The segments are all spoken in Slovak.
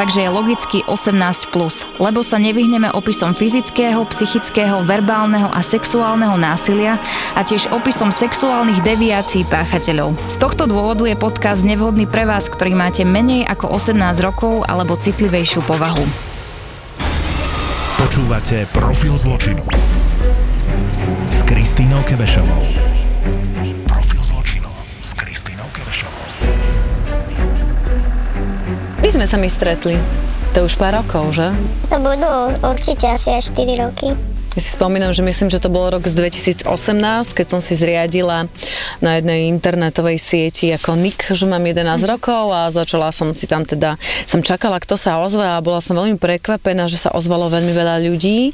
takže je logicky 18+, lebo sa nevyhneme opisom fyzického, psychického, verbálneho a sexuálneho násilia a tiež opisom sexuálnych deviácií páchateľov. Z tohto dôvodu je podcast nevhodný pre vás, ktorý máte menej ako 18 rokov alebo citlivejšiu povahu. Počúvate Profil zločinu s Kristínou Kebešovou. Sme sa mi stretli. To už pár rokov, že? To budú určite asi aj 4 roky. Ja si spomínam, že myslím, že to bol rok 2018, keď som si zriadila na jednej internetovej sieti ako Nick, že mám 11 rokov a začala som si tam teda, som čakala, kto sa ozve a bola som veľmi prekvapená, že sa ozvalo veľmi veľa ľudí.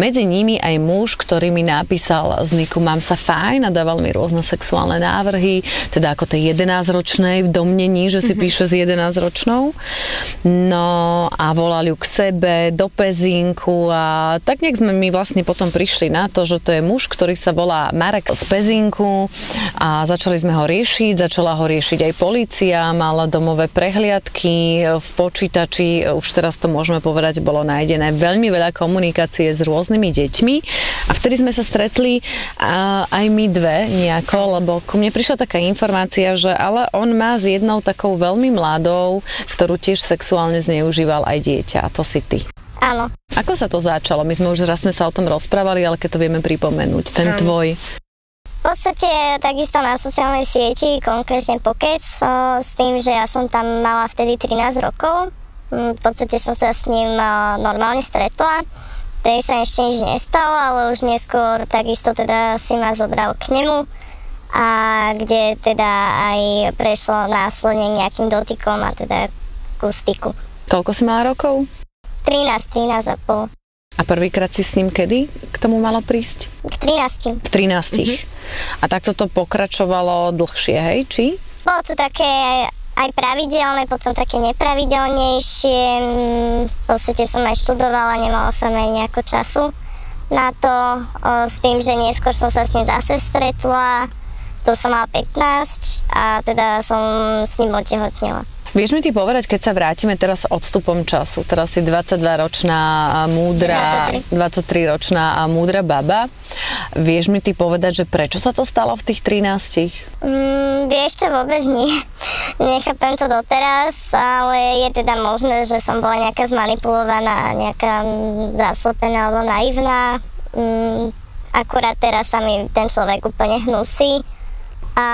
Medzi nimi aj muž, ktorý mi napísal z Niku mám sa fajn a dával mi rôzne sexuálne návrhy, teda ako tej 11-ročnej v domnení, že si mm-hmm. píše s 11-ročnou. No a volali ju k sebe, do pezinku a tak nejak sme mi vlastne vlastne potom prišli na to, že to je muž, ktorý sa volá Marek z Pezinku a začali sme ho riešiť, začala ho riešiť aj policia, mala domové prehliadky v počítači, už teraz to môžeme povedať, bolo nájdené veľmi veľa komunikácie s rôznymi deťmi a vtedy sme sa stretli aj my dve nejako, lebo ku mne prišla taká informácia, že ale on má s jednou takou veľmi mladou, ktorú tiež sexuálne zneužíval aj dieťa a to si ty. Áno. Ako sa to začalo? My sme už raz sme sa o tom rozprávali, ale keď to vieme pripomenúť, ten Áno. tvoj... V podstate takisto na sociálnej sieti, konkrétne Pokec, s tým, že ja som tam mala vtedy 13 rokov. Mm, v podstate som sa s ním normálne stretla. Vtedy sa ešte nič nestalo, ale už neskôr takisto teda si ma zobral k nemu a kde teda aj prešlo následne nejakým dotykom a teda ku styku. Koľko si mala rokov? 13, 13 a pol. A prvýkrát si s ním kedy k tomu malo prísť? K 13. K 13. Mm-hmm. A takto to pokračovalo dlhšie, hej, či? Bolo to také aj pravidelné, potom také nepravidelnejšie. V podstate som aj študovala, nemala som aj nejako času na to, s tým, že neskôr som sa s ním zase stretla. To som mala 15 a teda som s ním otehotnila. Vieš mi ty povedať, keď sa vrátime teraz odstupom času, teraz si 22-ročná múdra, 23-ročná a múdra baba, vieš mi ty povedať, že prečo sa to stalo v tých 13? Mm, vieš čo, vôbec nie. Nechápem to doteraz, ale je teda možné, že som bola nejaká zmanipulovaná, nejaká mm, zaslepená alebo naivná. Mm, akurát teraz sa mi ten človek úplne hnusí a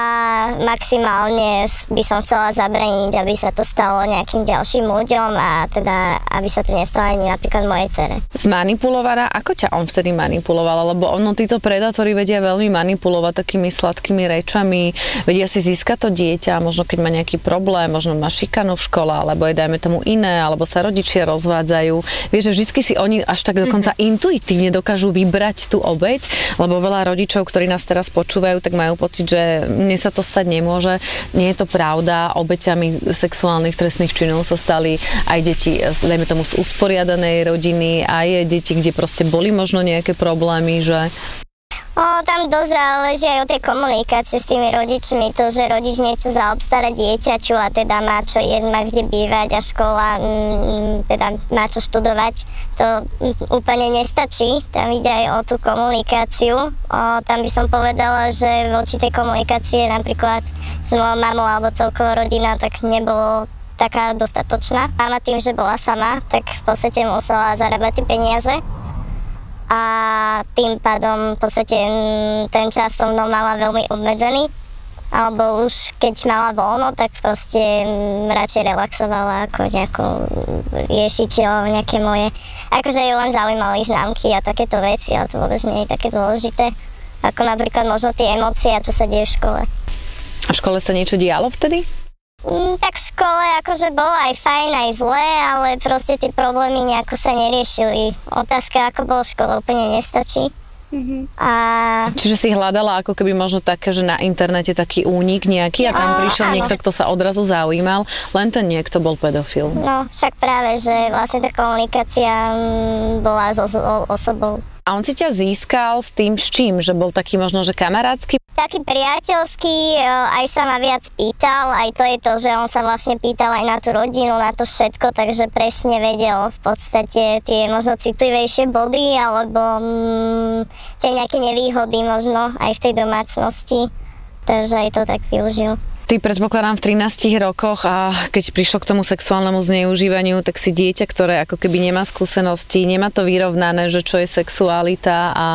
maximálne by som chcela zabraniť, aby sa to stalo nejakým ďalším ľuďom a teda, aby sa to nestalo ani napríklad mojej cere. Zmanipulovaná? Ako ťa on vtedy manipuloval? Lebo ono, títo predátori vedia veľmi manipulovať takými sladkými rečami, vedia si získať to dieťa, možno keď má nejaký problém, možno má šikanu v škole, alebo je dajme tomu iné, alebo sa rodičia rozvádzajú. Vieš, že vždy si oni až tak dokonca mm-hmm. intuitívne dokážu vybrať tú obeď, lebo veľa rodičov, ktorí nás teraz počúvajú, tak majú pocit, že mne sa to stať nemôže. Nie je to pravda. Obeťami sexuálnych trestných činov sa stali aj deti, dajme tomu z usporiadanej rodiny, aj deti, kde proste boli možno nejaké problémy, že O, tam dosť záleží aj od tej komunikácie s tými rodičmi, to, že rodič niečo zaobstará dieťaču a teda má čo jesť, má kde bývať a škola mm, teda má čo študovať, to mm, úplne nestačí. Tam ide aj o tú komunikáciu. O, tam by som povedala, že voči tej komunikácie napríklad s mojou mamou alebo celkovo rodina tak nebolo taká dostatočná. Mama tým, že bola sama, tak v podstate musela zarábať tie peniaze a tým pádom v podstate mm, ten čas som mnou mala veľmi obmedzený alebo už keď mala voľno, tak proste mm, radšej relaxovala ako nejako riešiť nejaké moje, akože ju len zaujímali známky a takéto veci, ale to vôbec nie je také dôležité. ako napríklad možno tie emócie, čo sa deje v škole. A v škole sa niečo dialo vtedy? Mm, tak v škole akože bolo aj fajn, aj zlé, ale proste tie problémy nejako sa neriešili. Otázka, ako bolo v škole, úplne nestačí. A Čiže si hľadala ako keby možno také, že na internete taký únik nejaký a tam Á, prišiel áno. niekto, kto sa odrazu zaujímal, len ten niekto bol pedofil. no, však práve, že vlastne tá komunikácia mm, bola so osobou. A on si ťa získal s tým s čím? Že bol taký možno, že kamarátsky? Taký priateľský, e, aj sa ma viac pýtal, aj to je to, že on sa vlastne pýtal aj na tú rodinu, na to všetko, takže presne vedel v podstate tie možno citlivejšie body, alebo mm, tie nejaké nevýhody možno aj v tej domácnosti, takže aj to tak využil. Ty predpokladám v 13 rokoch a keď prišlo k tomu sexuálnemu zneužívaniu, tak si dieťa, ktoré ako keby nemá skúsenosti, nemá to vyrovnané, že čo je sexualita a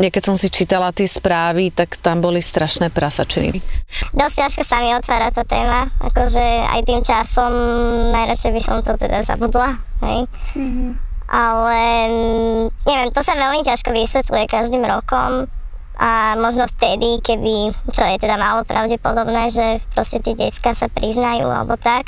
ja keď som si čítala tie správy, tak tam boli strašné prasačiny. Dosť ťažko sa mi otvára tá téma, akože aj tým časom najradšej by som to teda zabudla, hej. Ale mm, neviem, to sa veľmi ťažko vysvetľuje každým rokom a možno vtedy, keby, čo je teda málo pravdepodobné, že proste tie decka sa priznajú alebo tak,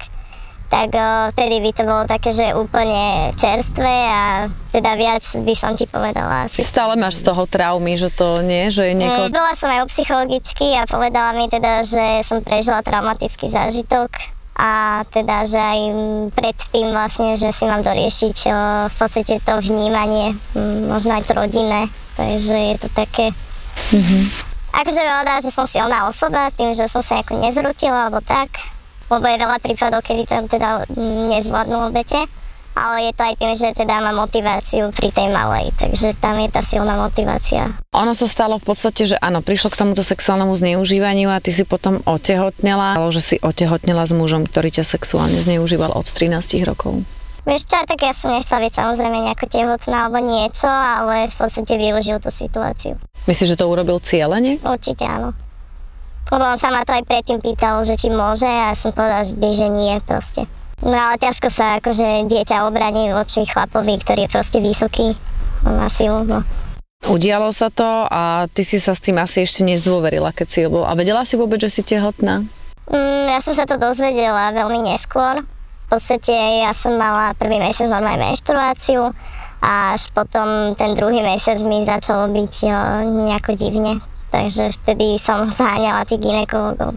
tak vtedy by to bolo také, že úplne čerstvé a teda viac by som ti povedala asi. Stále máš z toho traumy, že to nie, že je Mm, niekoľko... Bola som aj u psychologičky a povedala mi teda, že som prežila traumatický zážitok a teda, že aj predtým vlastne, že si mám doriešiť v podstate to vnímanie, možno aj to rodinné, takže je to také... Akože veľa, že som silná osoba, tým, že som sa nejako nezrutila alebo tak, lebo je veľa prípadov, kedy to teda nezvládnu obete, ale je to aj tým, že teda mám motiváciu pri tej malej, takže tam je tá silná motivácia. Ono sa stalo v podstate, že áno, prišlo k tomuto sexuálnemu zneužívaniu a ty si potom otehotnela, alebo že si otehotnela s mužom, ktorý ťa sexuálne zneužíval od 13 rokov. Vieš čo, tak ja som nechcela byť samozrejme nejako tehotná alebo niečo, ale v podstate využil tú situáciu. Myslíš, že to urobil cieľene? Určite áno. Lebo on sa ma to aj predtým pýtal, že či môže a ja som povedala, že, že nie proste. No ale ťažko sa akože dieťa obraní voči chlapovi, ktorý je proste vysoký, má silu, no. Udialo sa to a ty si sa s tým asi ešte nezdôverila, keď si bol. A vedela si vôbec, že si tehotná? Mm, ja som sa to dozvedela veľmi neskôr. Podstate ja som mala prvý mesiac normálne menštruáciu a až potom ten druhý mesiac mi začalo byť o, nejako divne. Takže vtedy som zháňala tých ginekologov.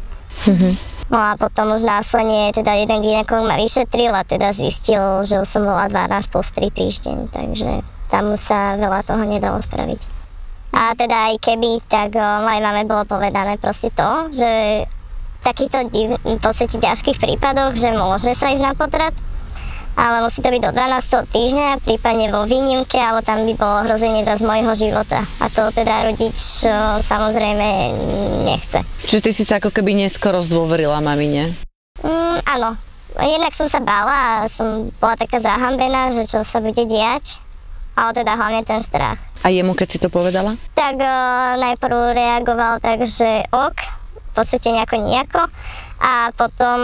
No a potom už následne teda jeden ginekolog ma vyšetril a teda zistil, že už som bola 12 plus 3 týždeň, takže tam už sa veľa toho nedalo spraviť. A teda aj keby, tak o, mojej mame bolo povedané proste to, že takýchto v podstate ťažkých prípadoch, že môže sa ísť na potrat, ale musí to byť do 12. týždňa, prípadne vo výnimke, alebo tam by bolo hrozenie za z môjho života. A to teda rodič samozrejme nechce. Čiže ty si sa ako keby neskoro zdôverila mamine. Mm, áno. Jednak som sa bála a som bola taká zahambená, že čo sa bude diať. Ale teda hlavne ten strach. A jemu, keď si to povedala? Tak o, najprv reagoval tak, že ok, v podstate nejako nejako. A potom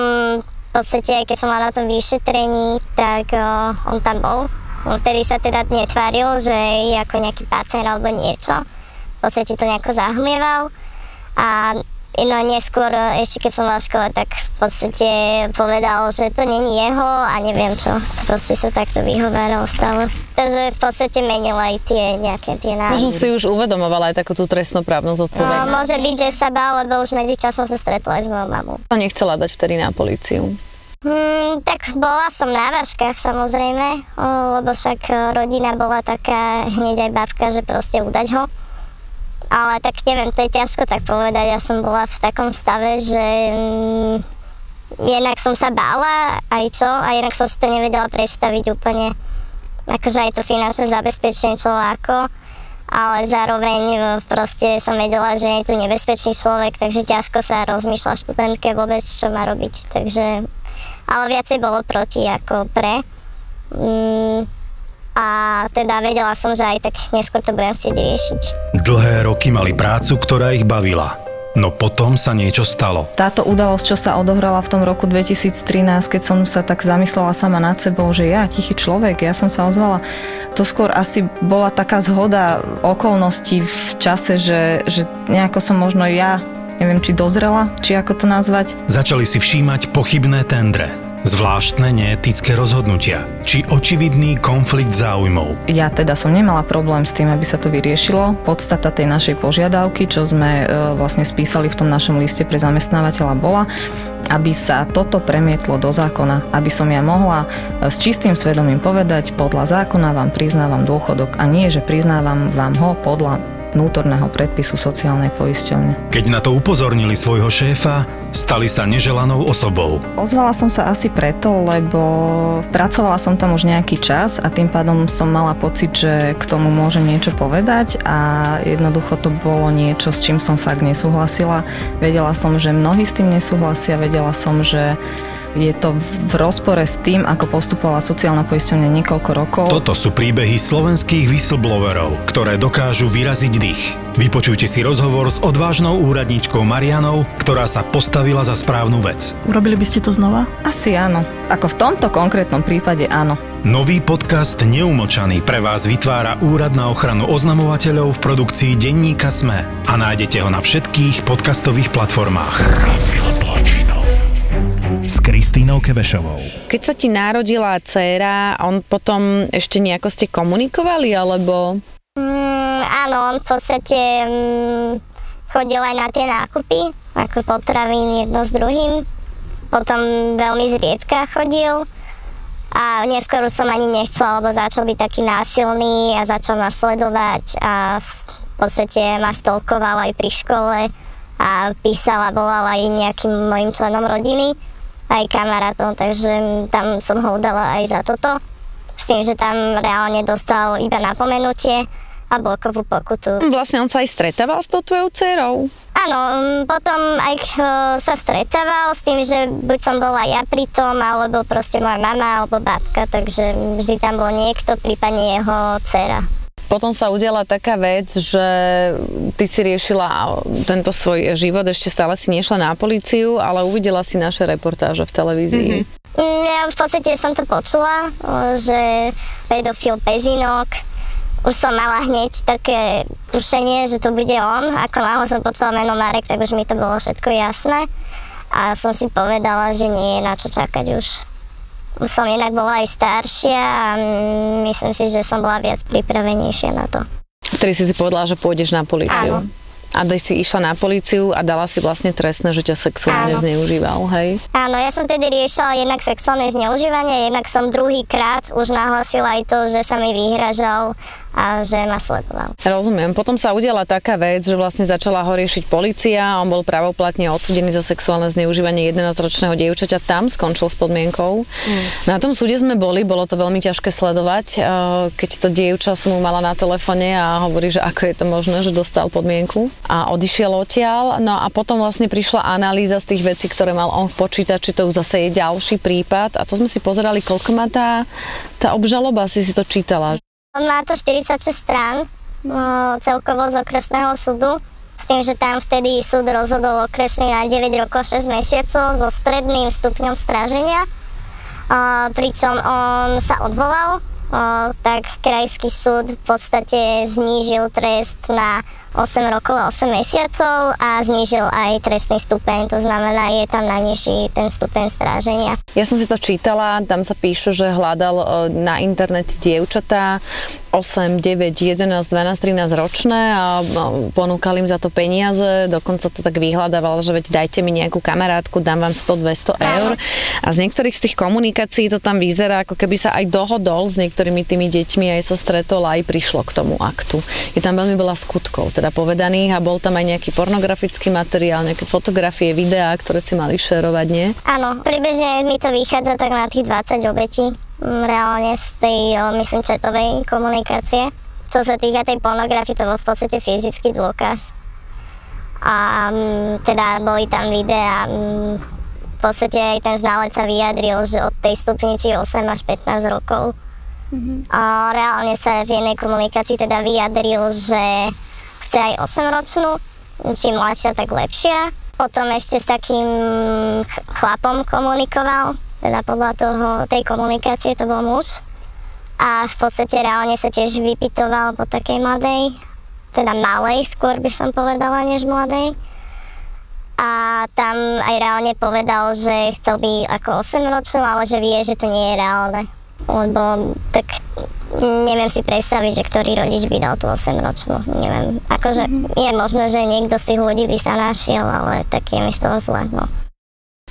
v podstate, keď som mala na tom vyšetrení, tak o, on tam bol. Vtedy sa teda netváril, že je ako nejaký pacient alebo niečo. V podstate to nejako zahmlieval. A no neskôr, ešte keď som bola v škole, tak v podstate povedal, že to není jeho a neviem čo. Proste sa takto vyhováral stále. Takže v podstate menil aj tie nejaké tie Možno názory. si už uvedomovala aj takú tú trestnoprávnu No, zodpovednosť. môže byť, že sa bál, lebo už medzi časom sa stretla aj s mojou mamou. To nechcela dať vtedy na políciu. Hmm, tak bola som na váškach samozrejme, lebo však o, rodina bola taká hneď aj babka, že proste udať ho. Ale tak neviem, to je ťažko tak povedať, ja som bola v takom stave, že mm, jednak som sa bála aj čo, a jednak som si to nevedela predstaviť úplne, akože aj to finančné zabezpečenie čo ako, ale zároveň e, proste som vedela, že je tu nebezpečný človek, takže ťažko sa rozmýšľa študentke vôbec, čo má robiť, takže ale viacej bolo proti ako pre. Mm, a teda vedela som, že aj tak neskôr to budem chcieť riešiť. Dlhé roky mali prácu, ktorá ich bavila. No potom sa niečo stalo. Táto udalosť, čo sa odohrala v tom roku 2013, keď som sa tak zamyslela sama nad sebou, že ja, tichý človek, ja som sa ozvala, to skôr asi bola taká zhoda okolností v čase, že, že nejako som možno ja neviem, či dozrela, či ako to nazvať. Začali si všímať pochybné tendre, zvláštne neetické rozhodnutia, či očividný konflikt záujmov. Ja teda som nemala problém s tým, aby sa to vyriešilo. Podstata tej našej požiadavky, čo sme e, vlastne spísali v tom našom liste pre zamestnávateľa bola, aby sa toto premietlo do zákona, aby som ja mohla e, s čistým svedomím povedať, podľa zákona vám priznávam dôchodok a nie, že priznávam vám ho podľa vnútorného predpisu sociálnej poisťovne. Keď na to upozornili svojho šéfa, stali sa neželanou osobou. Ozvala som sa asi preto, lebo pracovala som tam už nejaký čas a tým pádom som mala pocit, že k tomu môžem niečo povedať a jednoducho to bolo niečo, s čím som fakt nesúhlasila. Vedela som, že mnohí s tým nesúhlasia, vedela som, že je to v rozpore s tým, ako postupovala sociálna poisťovňa niekoľko rokov. Toto sú príbehy slovenských whistleblowerov, ktoré dokážu vyraziť dých. Vypočujte si rozhovor s odvážnou úradničkou Marianou, ktorá sa postavila za správnu vec. Urobili by ste to znova? Asi áno. Ako v tomto konkrétnom prípade áno. Nový podcast Neumlčaný pre vás vytvára Úrad na ochranu oznamovateľov v produkcii denníka SME a nájdete ho na všetkých podcastových platformách. Profil zločinu s Kristínou Kebešovou. Keď sa ti narodila dcéra, on potom ešte nejako ste komunikovali, alebo... Mm, áno, on v podstate mm, chodil aj na tie nákupy, ako potravín jedno s druhým. Potom veľmi zriedka chodil a neskôr už som ani nechcela, lebo začal byť taký násilný a začal ma sledovať a v podstate ma stolkoval aj pri škole a písala, volala aj nejakým mojim členom rodiny aj kamarátom, takže tam som ho udala aj za toto. S tým, že tam reálne dostal iba napomenutie a blokovú pokutu. Vlastne on sa aj stretával s tou tvojou dcerou? Áno, potom aj sa stretával s tým, že buď som bola ja pri tom, alebo proste moja mama, alebo babka, takže vždy tam bol niekto, prípadne jeho dcera. Potom sa udiala taká vec, že ty si riešila tento svoj život, ešte stále si nešla na políciu, ale uvidela si naše reportáže v televízii. Mm-hmm. Ja v podstate som to počula, že pedofil Pezinok, už som mala hneď také tušenie, že to bude on. Ako náhle som počula meno Marek, tak už mi to bolo všetko jasné. A som si povedala, že nie je na čo čakať už som inak bola aj staršia a myslím si, že som bola viac pripravenejšia na to. Vtedy si si povedala, že pôjdeš na políciu. Áno. A dej si išla na políciu a dala si vlastne trestné, že ťa sexuálne Áno. zneužíval, hej? Áno, ja som tedy riešila jednak sexuálne zneužívanie, jednak som druhýkrát už nahlasila aj to, že sa mi vyhražal a že ma sledoval. Rozumiem. Potom sa udiala taká vec, že vlastne začala ho riešiť policia, on bol pravoplatne odsudený za sexuálne zneužívanie 11-ročného dievčaťa, tam skončil s podmienkou. Mm. Na tom súde sme boli, bolo to veľmi ťažké sledovať, eh, keď to dievča som mu mala na telefone a hovorí, že ako je to možné, že dostal podmienku a odišiel odtiaľ. No a potom vlastne prišla analýza z tých vecí, ktoré mal on v počítači, to už zase je ďalší prípad a to sme si pozerali, koľko má tá, tá obžaloba, si si to čítala. Má to 46 strán celkovo z okresného súdu s tým, že tam vtedy súd rozhodol okresný na 9 rokov 6 mesiacov so stredným stupňom stráženia, pričom on sa odvolal, tak krajský súd v podstate znížil trest na 8 rokov a 8 mesiacov a znížil aj trestný stupeň, to znamená, je tam najnižší ten stupeň stráženia. Ja som si to čítala, tam sa píšu, že hľadal e, na internete dievčatá 8, 9, 11, 12, 13 ročné a no, ponúkal im za to peniaze, dokonca to tak vyhľadával, že veď dajte mi nejakú kamarátku, dám vám 100, 200 eur. A z niektorých z tých komunikácií to tam vyzerá, ako keby sa aj dohodol s niektorými tými deťmi, aj sa stretol a aj prišlo k tomu aktu. Je tam veľmi veľa skutkov teda povedaných a bol tam aj nejaký pornografický materiál, nejaké fotografie, videá, ktoré si mali šerovať, nie? Áno, približne mi to vychádza tak na tých 20 obetí mm, reálne z tej, myslím, četovej komunikácie. Čo sa týka tej pornografie, to bol v podstate fyzický dôkaz. A mm, teda boli tam videá, mm, v podstate aj ten znalec sa vyjadril, že od tej stupnici 8 až 15 rokov. Mm-hmm. A reálne sa v jednej komunikácii teda vyjadril, že chce aj 8-ročnú, čím mladšia, tak lepšia. Potom ešte s takým ch- chlapom komunikoval, teda podľa toho, tej komunikácie to bol muž. A v podstate reálne sa tiež vypitoval po takej mladej, teda malej skôr by som povedala, než mladej. A tam aj reálne povedal, že chcel by ako 8-ročnú, ale že vie, že to nie je reálne. Lebo tak neviem si predstaviť, že ktorý rodič by dal tú 8-ročnú. Neviem. Akože je možné, že niekto z tých ľudí by sa našiel, ale tak je mi z toho zle. No.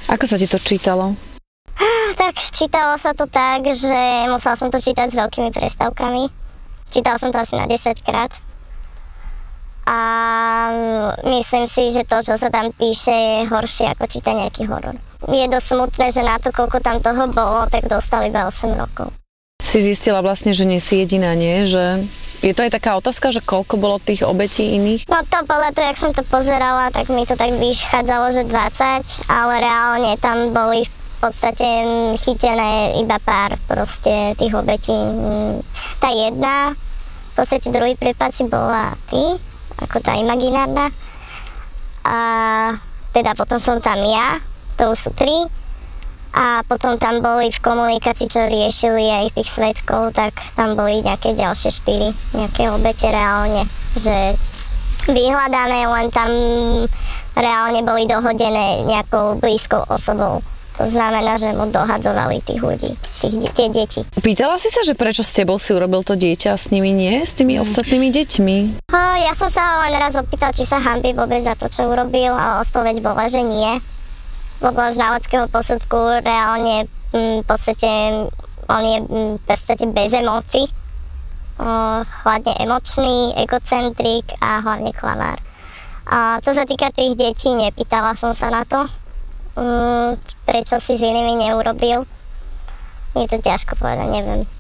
Ako sa ti to čítalo? Tak čítalo sa to tak, že musela som to čítať s veľkými prestávkami. Čítala som to asi na 10 krát. A myslím si, že to, čo sa tam píše, je horšie ako čítať nejaký horor. Je dosť smutné, že na to, koľko tam toho bolo, tak dostali iba 8 rokov. Si zistila vlastne, že nie si jediná, nie? Že je to aj taká otázka, že koľko bolo tých obetí iných? No to podľa toho, jak som to pozerala, tak mi to tak vychádzalo, že 20, ale reálne tam boli v podstate chytené iba pár proste tých obetí. Tá jedna, v podstate druhý prípad si bola ty, ako tá imaginárna. A teda potom som tam ja, to už sú tri. A potom tam boli v komunikácii, čo riešili aj tých svetkov, tak tam boli nejaké ďalšie štyri, nejaké obete reálne, že vyhľadané, len tam reálne boli dohodené nejakou blízkou osobou. To znamená, že mu dohadzovali tých ľudí, tých, tie deti. Pýtala si sa, že prečo s tebou si urobil to dieťa a s nimi nie? S tými ostatnými deťmi? O, ja som sa len raz opýtal, či sa hambí vôbec za to, čo urobil a odpoveď bola, že nie. Podľa znaleckého posudku reálne mm, v podstate on je mm, v podstate bez emócií. Hlavne emočný, egocentrik a hlavne klamár. A čo sa týka tých detí, nepýtala som sa na to, mm, prečo si s inými neurobil. Je to ťažko povedať, neviem.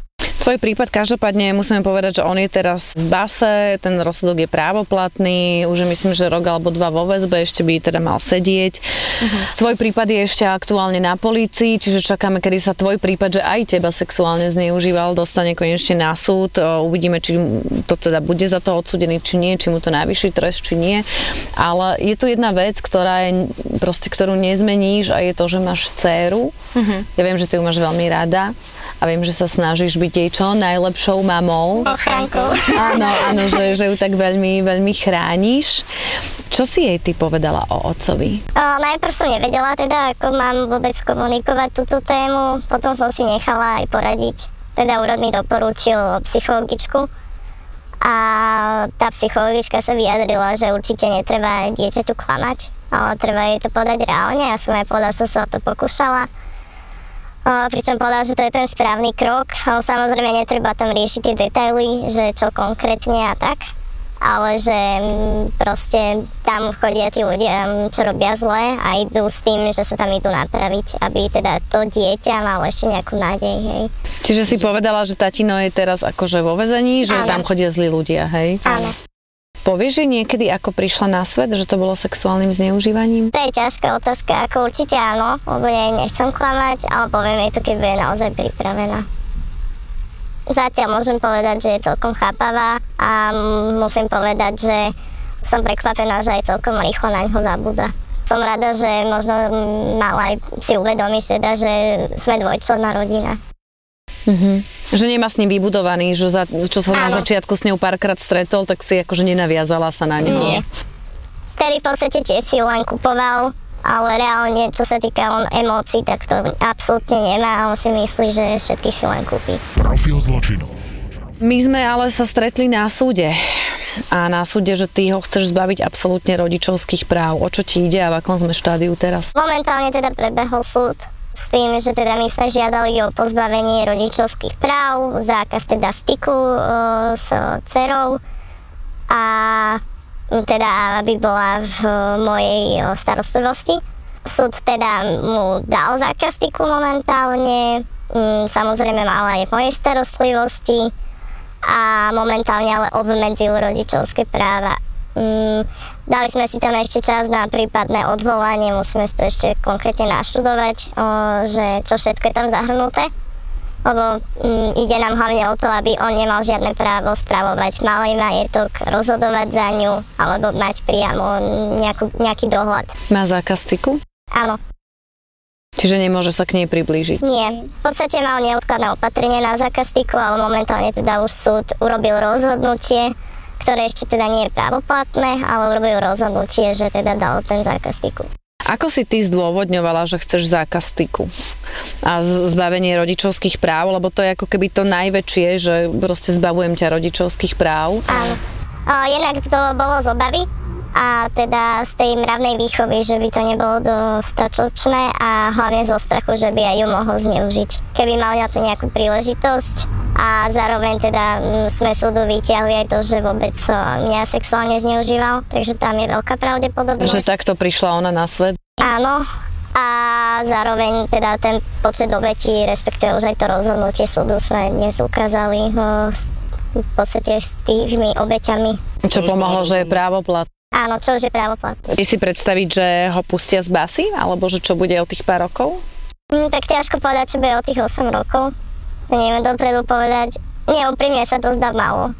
Tvoj prípad každopádne musíme povedať, že on je teraz v base, ten rozsudok je právoplatný, už myslím, že rok alebo dva vo väzbe, ešte by teda mal sedieť. Uh-huh. Tvoj prípad je ešte aktuálne na polícii, čiže čakáme, kedy sa tvoj prípad, že aj teba sexuálne zneužíval, dostane konečne na súd. Uvidíme, či to teda bude za to odsudený, či nie, či mu to najvyšší trest, či nie. Ale je tu jedna vec, ktorá je, proste, ktorú nezmeníš a je to, že máš dceru. Uh-huh. Ja viem, že ty ju máš veľmi rada a viem, že sa snažíš byť jej čo najlepšou mamou. Ochránkou. Áno, áno, že, že ju tak veľmi, veľmi chrániš. Čo si jej ty povedala o otcovi? O, najprv som nevedela teda, ako mám vôbec komunikovať túto tému, potom som si nechala aj poradiť. Teda úrad mi doporučil psychologičku a tá psychologička sa vyjadrila, že určite netreba dieťaťu klamať, ale treba jej to podať reálne. Ja som aj povedala, že sa o to pokúšala. O, pričom povedala, že to je ten správny krok. O, samozrejme netreba tam riešiť tie detaily, že čo konkrétne a tak ale že mm, proste tam chodia tí ľudia, mm, čo robia zle a idú s tým, že sa tam idú napraviť, aby teda to dieťa malo ešte nejakú nádej, hej. Čiže si povedala, že tatino je teraz akože vo vezení, že Áno. tam chodia zlí ľudia, hej? Áno. Povieš jej niekedy, ako prišla na svet, že to bolo sexuálnym zneužívaním? To je ťažká otázka, ako určite áno, lebo ja nechcem klamať, ale poviem jej to, keď bude naozaj pripravená. Zatiaľ môžem povedať, že je celkom chápavá a musím povedať, že som prekvapená, že aj celkom rýchlo na ňo zabúda. Som rada, že možno mala aj si uvedomiť teda, že sme dvojčlenná rodina. Mhm. Že nemá s ním vybudovaný, že za, čo sa na začiatku s ňou párkrát stretol, tak si akože nenaviazala sa na ňu. Nie. Vtedy v podstate tiež si ju len kupoval, ale reálne, čo sa týka on emócií, tak to absolútne nemá a on si myslí, že všetky si len kúpi. Profil zločinu. My sme ale sa stretli na súde. A na súde, že ty ho chceš zbaviť absolútne rodičovských práv. O čo ti ide a v akom sme štádiu teraz? Momentálne teda prebehol súd s tým, že teda my sme žiadali o pozbavenie rodičovských práv, zákaz teda styku e, s dcerou a teda aby bola v mojej e, starostlivosti. Súd teda mu dal zákaz styku momentálne, mm, samozrejme mal aj v mojej starostlivosti a momentálne ale obmedzil rodičovské práva. Mm, dali sme si tam ešte čas na prípadné odvolanie, musíme si to ešte konkrétne naštudovať, o, že čo všetko je tam zahrnuté. lebo mm, ide nám hlavne o to, aby on nemal žiadne právo spravovať malý majetok, rozhodovať za ňu, alebo mať priamo nejakú, nejaký dohľad. Má zákaz styku? Áno, Čiže nemôže sa k nej priblížiť. nie. V podstate mal neodkladné opatrenie na zákaz styku, ale momentálne teda už súd urobil rozhodnutie, ktoré ešte teda nie je právoplatné, ale urobil rozhodnutie, že teda dal ten zákaz styku. Ako si ty zdôvodňovala, že chceš zákaz styku a zbavenie rodičovských práv, lebo to je ako keby to najväčšie, že proste zbavujem ťa rodičovských práv. Áno. O, jednak to bolo z obavy a teda z tej mravnej výchovy, že by to nebolo dostatočné a hlavne zo strachu, že by aj ju mohol zneužiť. Keby mal na to nejakú príležitosť a zároveň teda mm, sme súdu vyťahli aj to, že vôbec o, mňa sexuálne zneužíval, takže tam je veľká pravdepodobnosť. Že takto prišla ona na svet. Áno. A zároveň teda ten počet obetí, respektíve už aj to rozhodnutie súdu sme dnes ukázali s- v podstate s tými obeťami. Čo pomohlo, že je právoplat. Áno, čo už je právoplat. Vieš si predstaviť, že ho pustia z basy? Alebo že čo bude o tých pár rokov? Hm, tak ťažko povedať, čo bude o tých 8 rokov. To neviem dopredu povedať. Nie, úprimne sa to zdá málo.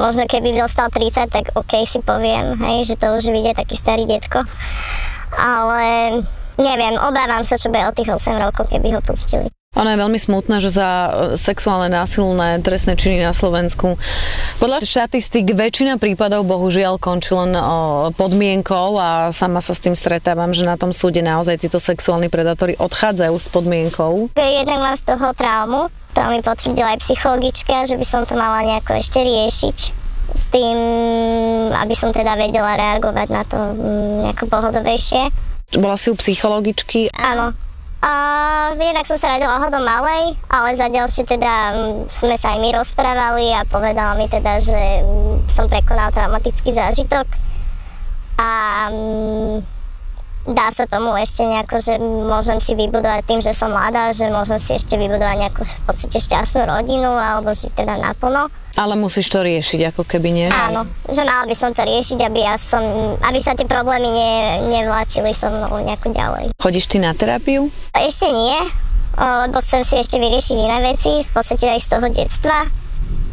Možno keby dostal 30, tak OK si poviem, hej, že to už vyjde taký starý detko. Ale neviem, obávam sa, čo bude o tých 8 rokov, keby ho pustili. Ono je veľmi smutné, že za e, sexuálne násilné trestné činy na Slovensku podľa štatistík väčšina prípadov bohužiaľ končí len o, podmienkou a sama sa s tým stretávam, že na tom súde naozaj títo sexuálni predátori odchádzajú s podmienkou. Jednak mám z toho traumu, to mi potvrdila aj psychologička, že by som to mala nejako ešte riešiť s tým, aby som teda vedela reagovať na to mm, nejako pohodovejšie. Bola si u psychologičky Áno. A jednak som sa radila hodom malej, ale za ďalšie teda mm, sme sa aj my rozprávali a povedala mi teda, že mm, som prekonal traumatický zážitok a mm, dá sa tomu ešte nejako, že môžem si vybudovať tým, že som mladá, že môžem si ešte vybudovať nejakú v podstate šťastnú rodinu alebo žiť teda naplno. Ale musíš to riešiť, ako keby nie. Áno, že mala by som to riešiť, aby, ja som, aby sa tie problémy ne, nevláčili so mnou nejako ďalej. Chodíš ty na terapiu? Ešte nie, lebo chcem si ešte vyriešiť iné veci, v podstate aj z toho detstva.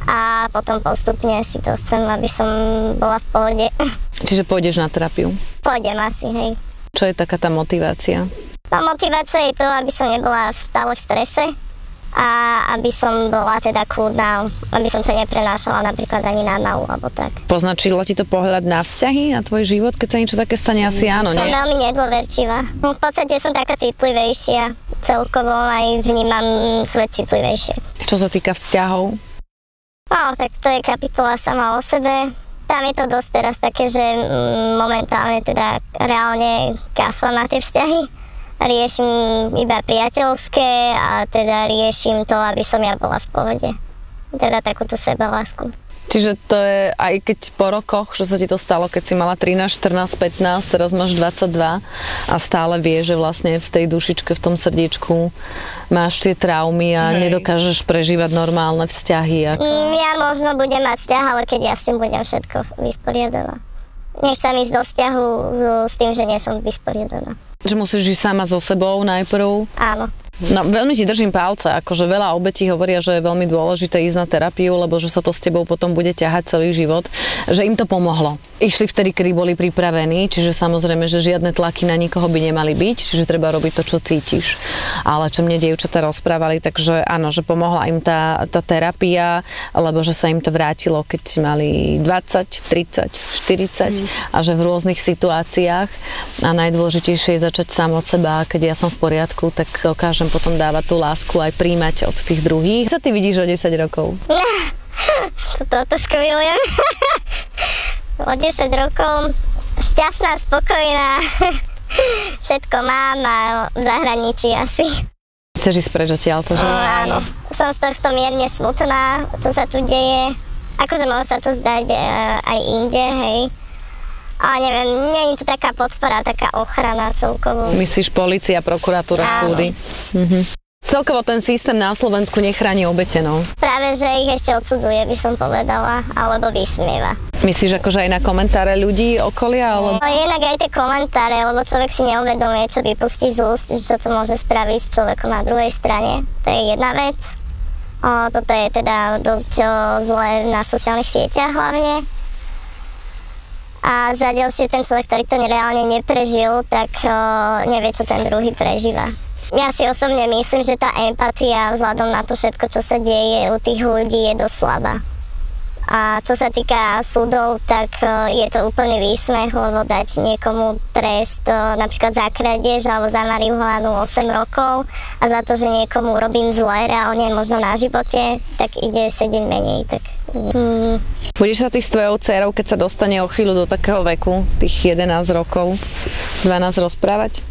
A potom postupne si to chcem, aby som bola v pohode. Čiže pôjdeš na terapiu. Pôjdem asi, hej. Čo je taká tá motivácia? Tá motivácia je to, aby som nebola stále v strese a aby som bola teda kľudná, aby som to neprenášala napríklad ani na malu alebo tak. Poznačilo ti to pohľad na vzťahy, na tvoj život? Keď sa niečo také stane, asi áno, Som nie? veľmi nedôverčivá. V podstate som taká citlivejšia. Celkovo aj vnímam mm, svet citlivejšie. Čo sa týka vzťahov? No, tak to je kapitola sama o sebe. Tam je to dosť teraz také, že mm, momentálne teda reálne kašľam na tie vzťahy. Riešim iba priateľské a teda riešim to, aby som ja bola v pohode. Teda takú tú sebalásku. Čiže to je aj keď po rokoch, že sa ti to stalo, keď si mala 13, 14, 15, teraz máš 22 a stále vieš, že vlastne v tej dušičke, v tom srdiečku máš tie traumy a nedokážeš prežívať normálne vzťahy. A... Mm, Ja možno budem mať vzťah, ale keď ja s tým budem všetko vysporiadaná. Nechcem ísť do vzťahu uh, s tým, že nie som vysporiadaná. Že musíš žiť sama so sebou najprv. Áno. No, veľmi ti držím palce, akože veľa obetí hovoria, že je veľmi dôležité ísť na terapiu, lebo že sa to s tebou potom bude ťahať celý život, že im to pomohlo. Išli vtedy, kedy boli pripravení, čiže samozrejme, že žiadne tlaky na nikoho by nemali byť, čiže treba robiť to, čo cítiš. Ale čo mne dievčatá rozprávali, takže áno, že pomohla im tá, tá terapia, lebo že sa im to vrátilo, keď mali 20, 30, 40 a že v rôznych situáciách a najdôležitejšie je začať sám od seba keď ja som v poriadku, tak dokážem potom dávať tú lásku aj príjmať od tých druhých. Sa ty vidíš o 10 rokov? Toto to skvilujem. O 10 rokov šťastná, spokojná. Všetko mám a v zahraničí asi. Chceš ísť preč odtiaľ to, že? No, áno. Som z tohto mierne smutná, čo sa tu deje. Akože môže sa to zdať e, aj inde, hej. Ale neviem, nie je tu taká podpora, taká ochrana celkovo. Myslíš policia, prokuratúra, Áno. súdy? Mhm. Celkovo ten systém na Slovensku nechráni obetenou. Práve, že ich ešte odsudzuje, by som povedala, alebo vysmieva. Myslíš akože aj na komentáre ľudí okolia? Alebo... No jednak aj tie komentáre, lebo človek si neuvedomuje, čo vypustí z úst, čo to môže spraviť s človekom na druhej strane. To je jedna vec. O, toto je teda dosť o, zlé na sociálnych sieťach hlavne. A za ďalšie ten človek, ktorý to reálne neprežil, tak o, nevie, čo ten druhý prežíva. Ja si osobne myslím, že tá empatia vzhľadom na to všetko, čo sa deje u tých ľudí je dosť slabá. A čo sa týka súdov, tak e, je to úplný výsmech, lebo dať niekomu trest e, napríklad za krádež alebo za marihuanu 8 rokov a za to, že niekomu robím zle reálne možno na živote, tak ide sedieť menej. Tak, mm. Budeš sa ty s tvojou dcerou, keď sa dostane o chvíľu do takého veku, tých 11 rokov, 12 rozprávať?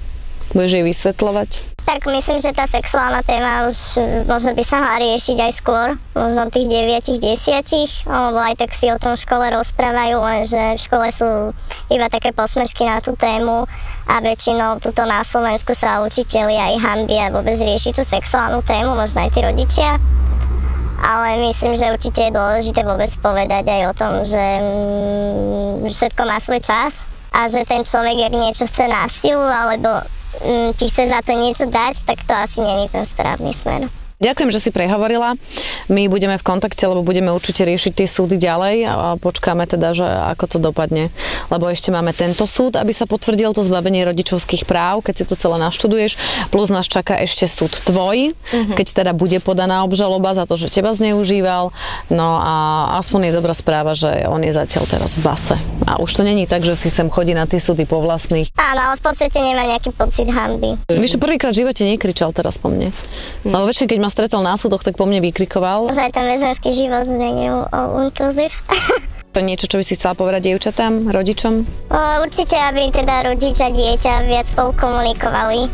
Budeš jej vysvetľovať? Tak myslím, že tá sexuálna téma už e, možno by sa mala riešiť aj skôr, možno tých 9, 10, lebo aj tak si o tom v škole rozprávajú, lenže v škole sú iba také posmešky na tú tému a väčšinou tuto na Slovensku sa učiteľi aj hambia vôbec riešiť tú sexuálnu tému, možno aj tí rodičia. Ale myslím, že určite je dôležité vôbec povedať aj o tom, že mm, všetko má svoj čas a že ten človek, ak niečo chce násilu alebo Mm, ti chce za to niečo dať, tak to asi není ten správny smer. Ďakujem, že si prehovorila. My budeme v kontakte, lebo budeme určite riešiť tie súdy ďalej a počkáme teda, že ako to dopadne. Lebo ešte máme tento súd, aby sa potvrdil to zbavenie rodičovských práv, keď si to celé naštuduješ. Plus nás čaká ešte súd tvoj, uh-huh. keď teda bude podaná obžaloba za to, že teba zneužíval. No a aspoň je dobrá správa, že on je zatiaľ teraz v base. A už to není tak, že si sem chodí na tie súdy po vlastných. Áno, ale v podstate nemá nejaký pocit hamby. Víš, prvýkrát v živote nekričal teraz po mne. Uh-huh. Lebo väčšine, keď ma stretol na súdoch, tak po mne vykrikoval. Že ten väzenský život není inkluzív. Niečo, čo by si chcela povedať dievčatám, rodičom? O, určite, aby teda rodič a dieťa viac spolu komunikovali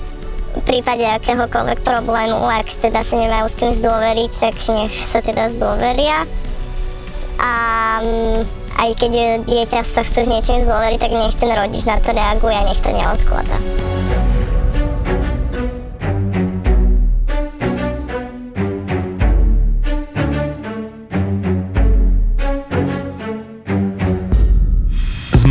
v prípade akéhokoľvek problému, ak teda sa nemajú s kým zdôveriť, tak nech sa teda zdôveria. A mm, aj keď dieťa sa chce s niečím zdôveriť, tak nech ten rodič na to reaguje a nech to neodklada.